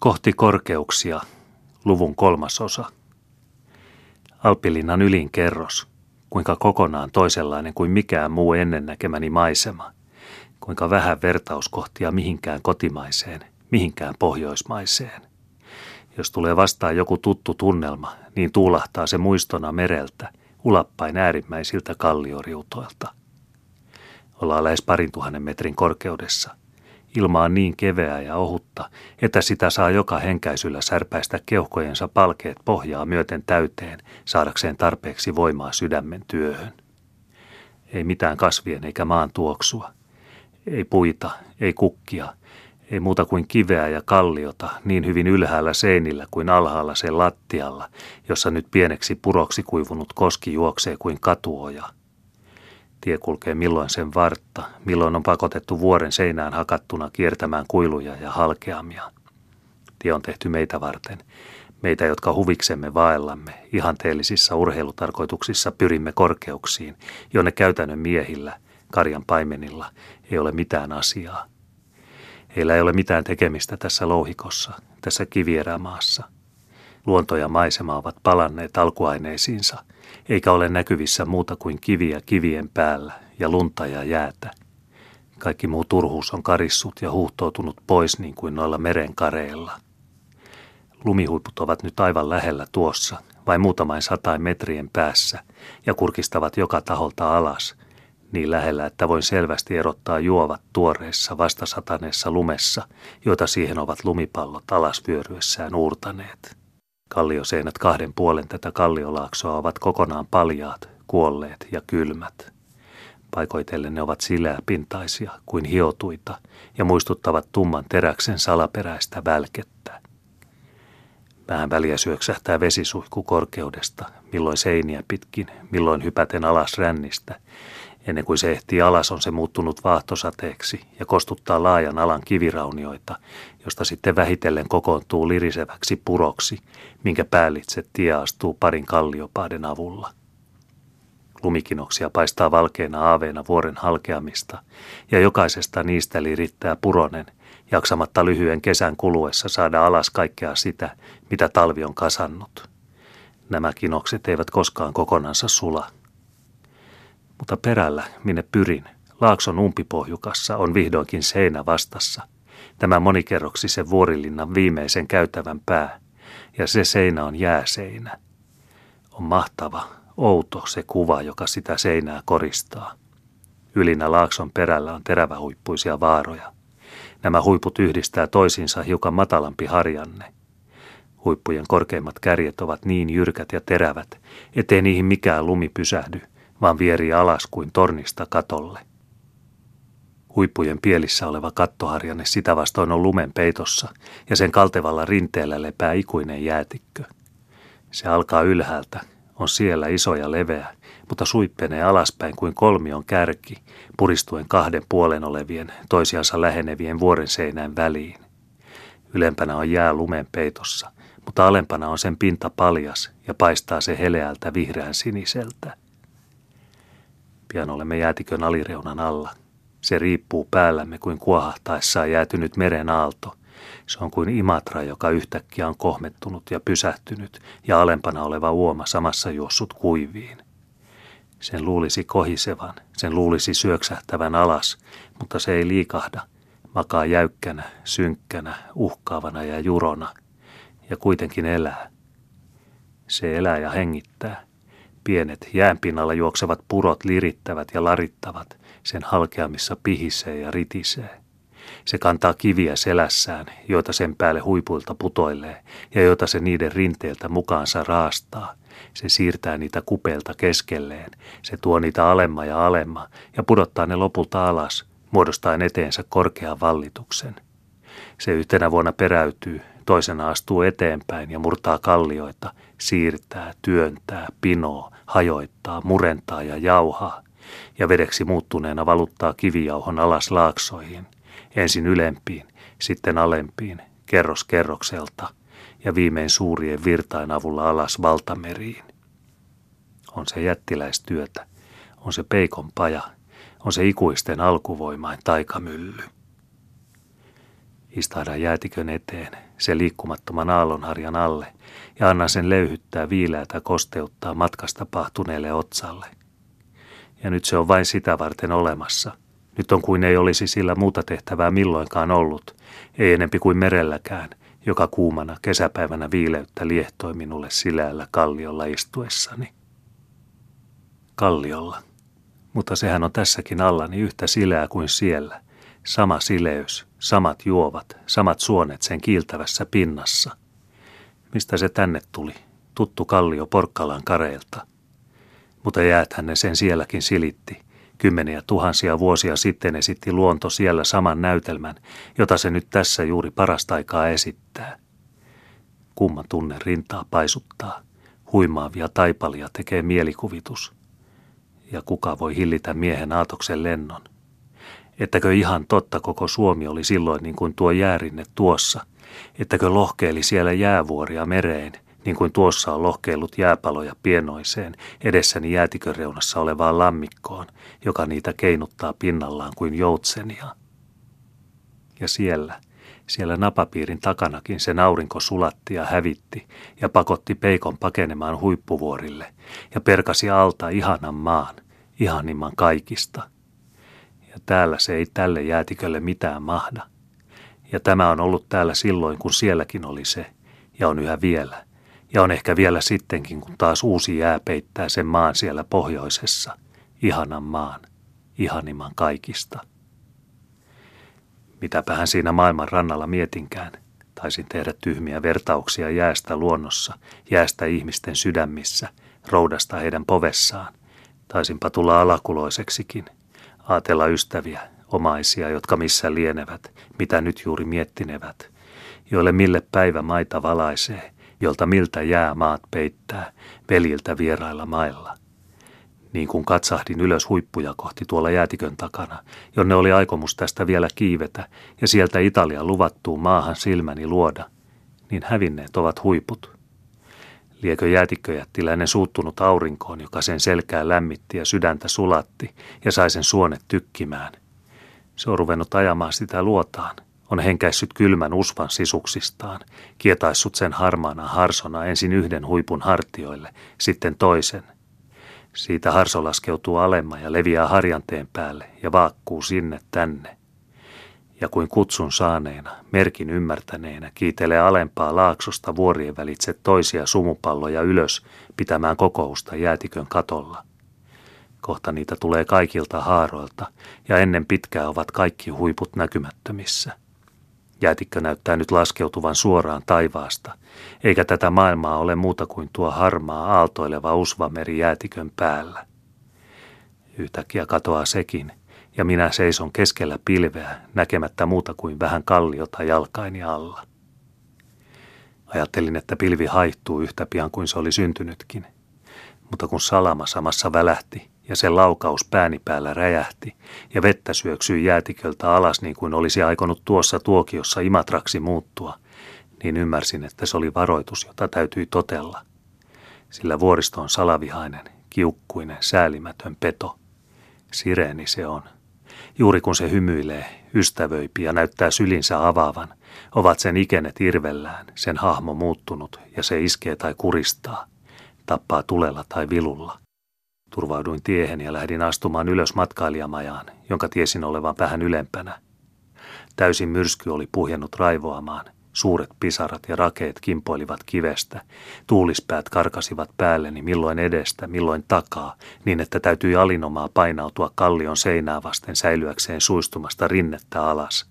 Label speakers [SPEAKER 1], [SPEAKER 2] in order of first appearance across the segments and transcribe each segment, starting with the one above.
[SPEAKER 1] Kohti korkeuksia, luvun kolmas osa. Alppilinnan ylin kerros, kuinka kokonaan toisenlainen kuin mikään muu ennennäkemäni maisema, kuinka vähän vertauskohtia mihinkään kotimaiseen, mihinkään pohjoismaiseen. Jos tulee vastaan joku tuttu tunnelma, niin tuulahtaa se muistona mereltä, ulappain äärimmäisiltä kallioriutoilta. Ollaan lähes parin tuhannen metrin korkeudessa – Ilma on niin keveää ja ohutta, että sitä saa joka henkäisyllä särpäistä keuhkojensa palkeet pohjaa myöten täyteen saadakseen tarpeeksi voimaa sydämen työhön. Ei mitään kasvien eikä maan tuoksua. Ei puita, ei kukkia, ei muuta kuin kiveä ja kalliota niin hyvin ylhäällä seinillä kuin alhaalla sen lattialla, jossa nyt pieneksi puroksi kuivunut koski juoksee kuin katuoja – Tie kulkee milloin sen vartta, milloin on pakotettu vuoren seinään hakattuna kiertämään kuiluja ja halkeamia. Tie on tehty meitä varten, meitä, jotka huviksemme vaellamme, ihanteellisissa urheilutarkoituksissa pyrimme korkeuksiin, jonne käytännön miehillä, karjan paimenilla, ei ole mitään asiaa. Heillä ei ole mitään tekemistä tässä louhikossa, tässä kivierämaassa. Luonto ja maisema ovat palanneet alkuaineisiinsa – eikä ole näkyvissä muuta kuin kiviä kivien päällä ja lunta ja jäätä. Kaikki muu turhuus on karissut ja huuhtoutunut pois niin kuin noilla merenkareilla. Lumihuiput ovat nyt aivan lähellä tuossa, vain muutamain satain metrien päässä, ja kurkistavat joka taholta alas, niin lähellä, että voin selvästi erottaa juovat tuoreessa vastasataneessa lumessa, joita siihen ovat lumipallot alas vyöryessään uurtaneet. Kallioseinät kahden puolen tätä kalliolaaksoa ovat kokonaan paljaat, kuolleet ja kylmät. Paikoitellen ne ovat sileäpintaisia kuin hiotuita ja muistuttavat tumman teräksen salaperäistä välkettä. Vähän väliä syöksähtää vesisuihku korkeudesta, milloin seiniä pitkin, milloin hypäten alas rännistä, Ennen kuin se ehtii alas, on se muuttunut vaahtosateeksi ja kostuttaa laajan alan kiviraunioita, josta sitten vähitellen kokoontuu liriseväksi puroksi, minkä päällitse tie astuu parin kalliopaaden avulla. Lumikinoksia paistaa valkeena aaveena vuoren halkeamista, ja jokaisesta niistä lirittää puronen, jaksamatta lyhyen kesän kuluessa saada alas kaikkea sitä, mitä talvi on kasannut. Nämä kinokset eivät koskaan kokonansa sula – mutta perällä, minne pyrin, Laakson umpipohjukassa on vihdoinkin seinä vastassa. Tämä monikerroksisen vuorilinnan viimeisen käytävän pää, ja se seinä on jääseinä. On mahtava, outo se kuva, joka sitä seinää koristaa. Ylinä Laakson perällä on terävähuippuisia vaaroja. Nämä huiput yhdistää toisiinsa hiukan matalampi harjanne. Huippujen korkeimmat kärjet ovat niin jyrkät ja terävät, ettei niihin mikään lumi pysähdy – vaan vieri alas kuin tornista katolle. Huippujen pielissä oleva kattoharjanne sitä vastoin on lumen peitossa ja sen kaltevalla rinteellä lepää ikuinen jäätikkö. Se alkaa ylhäältä, on siellä iso ja leveä, mutta suippenee alaspäin kuin kolmion kärki, puristuen kahden puolen olevien, toisiansa lähenevien vuoren seinään väliin. Ylempänä on jää lumen peitossa, mutta alempana on sen pinta paljas ja paistaa se heleältä vihreän siniseltä. Pian olemme jäätikön alireunan alla. Se riippuu päällämme kuin kuohahtaessaan jäätynyt meren aalto. Se on kuin Imatra, joka yhtäkkiä on kohmettunut ja pysähtynyt ja alempana oleva uoma samassa juossut kuiviin. Sen luulisi kohisevan, sen luulisi syöksähtävän alas, mutta se ei liikahda. Makaa jäykkänä, synkkänä, uhkaavana ja jurona. Ja kuitenkin elää. Se elää ja hengittää. Pienet jäänpinnalla juoksevat purot lirittävät ja larittavat, sen halkeamissa pihisee ja ritisee. Se kantaa kiviä selässään, joita sen päälle huipuilta putoilee ja joita se niiden rinteeltä mukaansa raastaa. Se siirtää niitä kupeelta keskelleen, se tuo niitä alemma ja alemma ja pudottaa ne lopulta alas, muodostaen eteensä korkean vallituksen. Se yhtenä vuonna peräytyy, toisena astuu eteenpäin ja murtaa kallioita, siirtää, työntää, pinoo, hajoittaa, murentaa ja jauhaa, ja vedeksi muuttuneena valuttaa kivijauhon alas laaksoihin, ensin ylempiin, sitten alempiin, kerros kerrokselta, ja viimein suurien virtain avulla alas valtameriin. On se jättiläistyötä, on se peikon paja, on se ikuisten alkuvoimain taikamylly. Istahdan jäätikön eteen, se liikkumattoman aallonharjan alle, ja anna sen löyhyttää viileätä kosteuttaa matkasta pahtuneelle otsalle. Ja nyt se on vain sitä varten olemassa. Nyt on kuin ei olisi sillä muuta tehtävää milloinkaan ollut, ei enempi kuin merelläkään, joka kuumana kesäpäivänä viileyttä liehtoi minulle silällä kalliolla istuessani. Kalliolla. Mutta sehän on tässäkin allani yhtä silää kuin siellä. Sama sileys, samat juovat, samat suonet sen kiiltävässä pinnassa. Mistä se tänne tuli? Tuttu kallio Porkkalan kareilta. Mutta jääthän ne sen sielläkin silitti. Kymmeniä tuhansia vuosia sitten esitti luonto siellä saman näytelmän, jota se nyt tässä juuri parasta aikaa esittää. Kumma tunne rintaa paisuttaa. Huimaavia taipalia tekee mielikuvitus. Ja kuka voi hillitä miehen aatoksen lennon? Ettäkö ihan totta koko Suomi oli silloin niin kuin tuo jäärinne tuossa? Ettäkö lohkeili siellä jäävuoria mereen, niin kuin tuossa on lohkeillut jääpaloja pienoiseen, edessäni jäätikön reunassa olevaan lammikkoon, joka niitä keinuttaa pinnallaan kuin joutsenia. Ja siellä, siellä napapiirin takanakin se aurinko sulatti ja hävitti ja pakotti peikon pakenemaan huippuvuorille ja perkasi alta ihanan maan, ihanimman kaikista – ja täällä se ei tälle jäätikölle mitään mahda. Ja tämä on ollut täällä silloin, kun sielläkin oli se, ja on yhä vielä. Ja on ehkä vielä sittenkin, kun taas uusi jää peittää sen maan siellä pohjoisessa, ihanan maan, ihanimman kaikista. Mitäpähän siinä maailman rannalla mietinkään. Taisin tehdä tyhmiä vertauksia jäästä luonnossa, jäästä ihmisten sydämissä, roudasta heidän povessaan. Taisinpa tulla alakuloiseksikin – Aatella ystäviä, omaisia, jotka missä lienevät, mitä nyt juuri miettinevät, joille mille päivä maita valaisee, jolta miltä jää maat peittää, veljiltä vierailla mailla. Niin kuin katsahdin ylös huippuja kohti tuolla jäätikön takana, jonne oli aikomus tästä vielä kiivetä ja sieltä Italia luvattuu maahan silmäni luoda, niin hävinneet ovat huiput. Liekö jäätikköjättiläinen suuttunut aurinkoon, joka sen selkää lämmitti ja sydäntä sulatti ja sai sen suonet tykkimään. Se on ruvennut ajamaan sitä luotaan, on henkäissyt kylmän usvan sisuksistaan, kietaissut sen harmaana harsona ensin yhden huipun hartioille, sitten toisen. Siitä harso laskeutuu alemma ja leviää harjanteen päälle ja vaakkuu sinne tänne ja kuin kutsun saaneena, merkin ymmärtäneenä, kiitelee alempaa laaksosta vuorien välitse toisia sumupalloja ylös pitämään kokousta jäätikön katolla. Kohta niitä tulee kaikilta haaroilta, ja ennen pitkää ovat kaikki huiput näkymättömissä. Jäätikkö näyttää nyt laskeutuvan suoraan taivaasta, eikä tätä maailmaa ole muuta kuin tuo harmaa aaltoileva usvameri jäätikön päällä. Yhtäkkiä katoaa sekin – ja minä seison keskellä pilveä, näkemättä muuta kuin vähän kalliota jalkaini alla. Ajattelin, että pilvi haihtuu yhtä pian kuin se oli syntynytkin. Mutta kun salama samassa välähti ja sen laukaus pääni päällä räjähti ja vettä syöksyi jäätiköltä alas niin kuin olisi aikonut tuossa tuokiossa Imatraksi muuttua, niin ymmärsin, että se oli varoitus, jota täytyi totella. Sillä vuoristo on salavihainen, kiukkuinen, säälimätön peto. Sireeni se on. Juuri kun se hymyilee, ystävöipi ja näyttää sylinsä avaavan, ovat sen ikenet irvellään, sen hahmo muuttunut ja se iskee tai kuristaa, tappaa tulella tai vilulla. Turvauduin tiehen ja lähdin astumaan ylös matkailijamajaan, jonka tiesin olevan vähän ylempänä. Täysin myrsky oli puhjennut raivoamaan, Suuret pisarat ja rakeet kimpoilivat kivestä. Tuulispäät karkasivat päälleni milloin edestä, milloin takaa, niin että täytyi alinomaa painautua kallion seinää vasten säilyäkseen suistumasta rinnettä alas.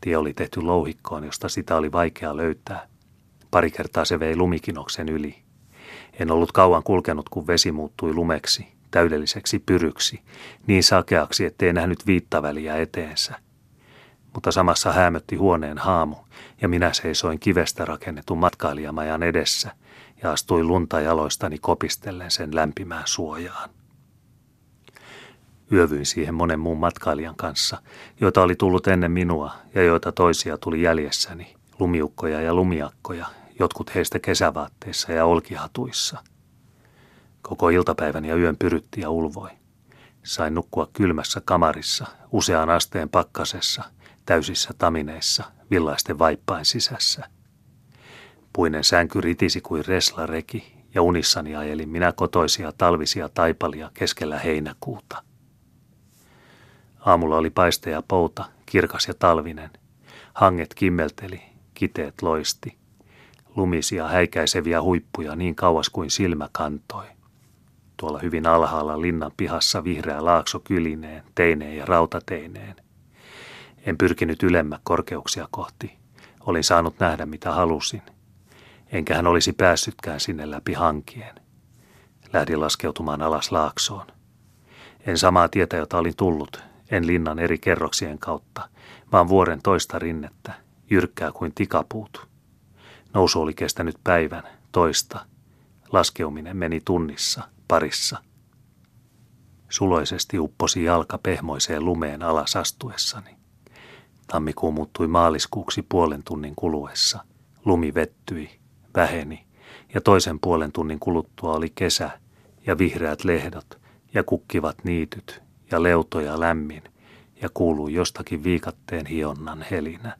[SPEAKER 1] Tie oli tehty louhikkoon, josta sitä oli vaikea löytää. Pari kertaa se vei lumikinoksen yli. En ollut kauan kulkenut, kun vesi muuttui lumeksi, täydelliseksi pyryksi, niin sakeaksi, ettei nähnyt viittaväliä eteensä – mutta samassa hämötti huoneen haamu, ja minä seisoin kivestä rakennetun matkailijamajan edessä ja astuin lunta jaloistani kopistellen sen lämpimään suojaan. Yövyin siihen monen muun matkailijan kanssa, joita oli tullut ennen minua ja joita toisia tuli jäljessäni, lumiukkoja ja lumiakkoja, jotkut heistä kesävaatteissa ja olkihatuissa. Koko iltapäivän ja yön pyrytti ja ulvoi. Sain nukkua kylmässä kamarissa, usean asteen pakkasessa – täysissä tamineissa, villaisten vaippain sisässä. Puinen sänky ritisi kuin reslareki ja unissani ajelin minä kotoisia talvisia taipalia keskellä heinäkuuta. Aamulla oli paiste ja pouta, kirkas ja talvinen. Hanget kimmelteli, kiteet loisti. Lumisia häikäiseviä huippuja niin kauas kuin silmä kantoi. Tuolla hyvin alhaalla linnan pihassa vihreä laakso kylineen, teineen ja rautateineen. En pyrkinyt ylemmä korkeuksia kohti. Olin saanut nähdä mitä halusin. Enkä hän olisi päässytkään sinne läpi hankien. Lähdin laskeutumaan alas laaksoon. En samaa tietä, jota olin tullut, en linnan eri kerroksien kautta, vaan vuoren toista rinnettä, jyrkkää kuin tikapuut. Nousu oli kestänyt päivän, toista. Laskeuminen meni tunnissa, parissa. Suloisesti upposi jalka pehmoiseen lumeen alas astuessani. Tammikuu muuttui maaliskuuksi puolen tunnin kuluessa. Lumi vettyi, väheni, ja toisen puolen tunnin kuluttua oli kesä ja vihreät lehdot ja kukkivat niityt ja leutoja lämmin ja kuului jostakin viikatteen hionnan helinä.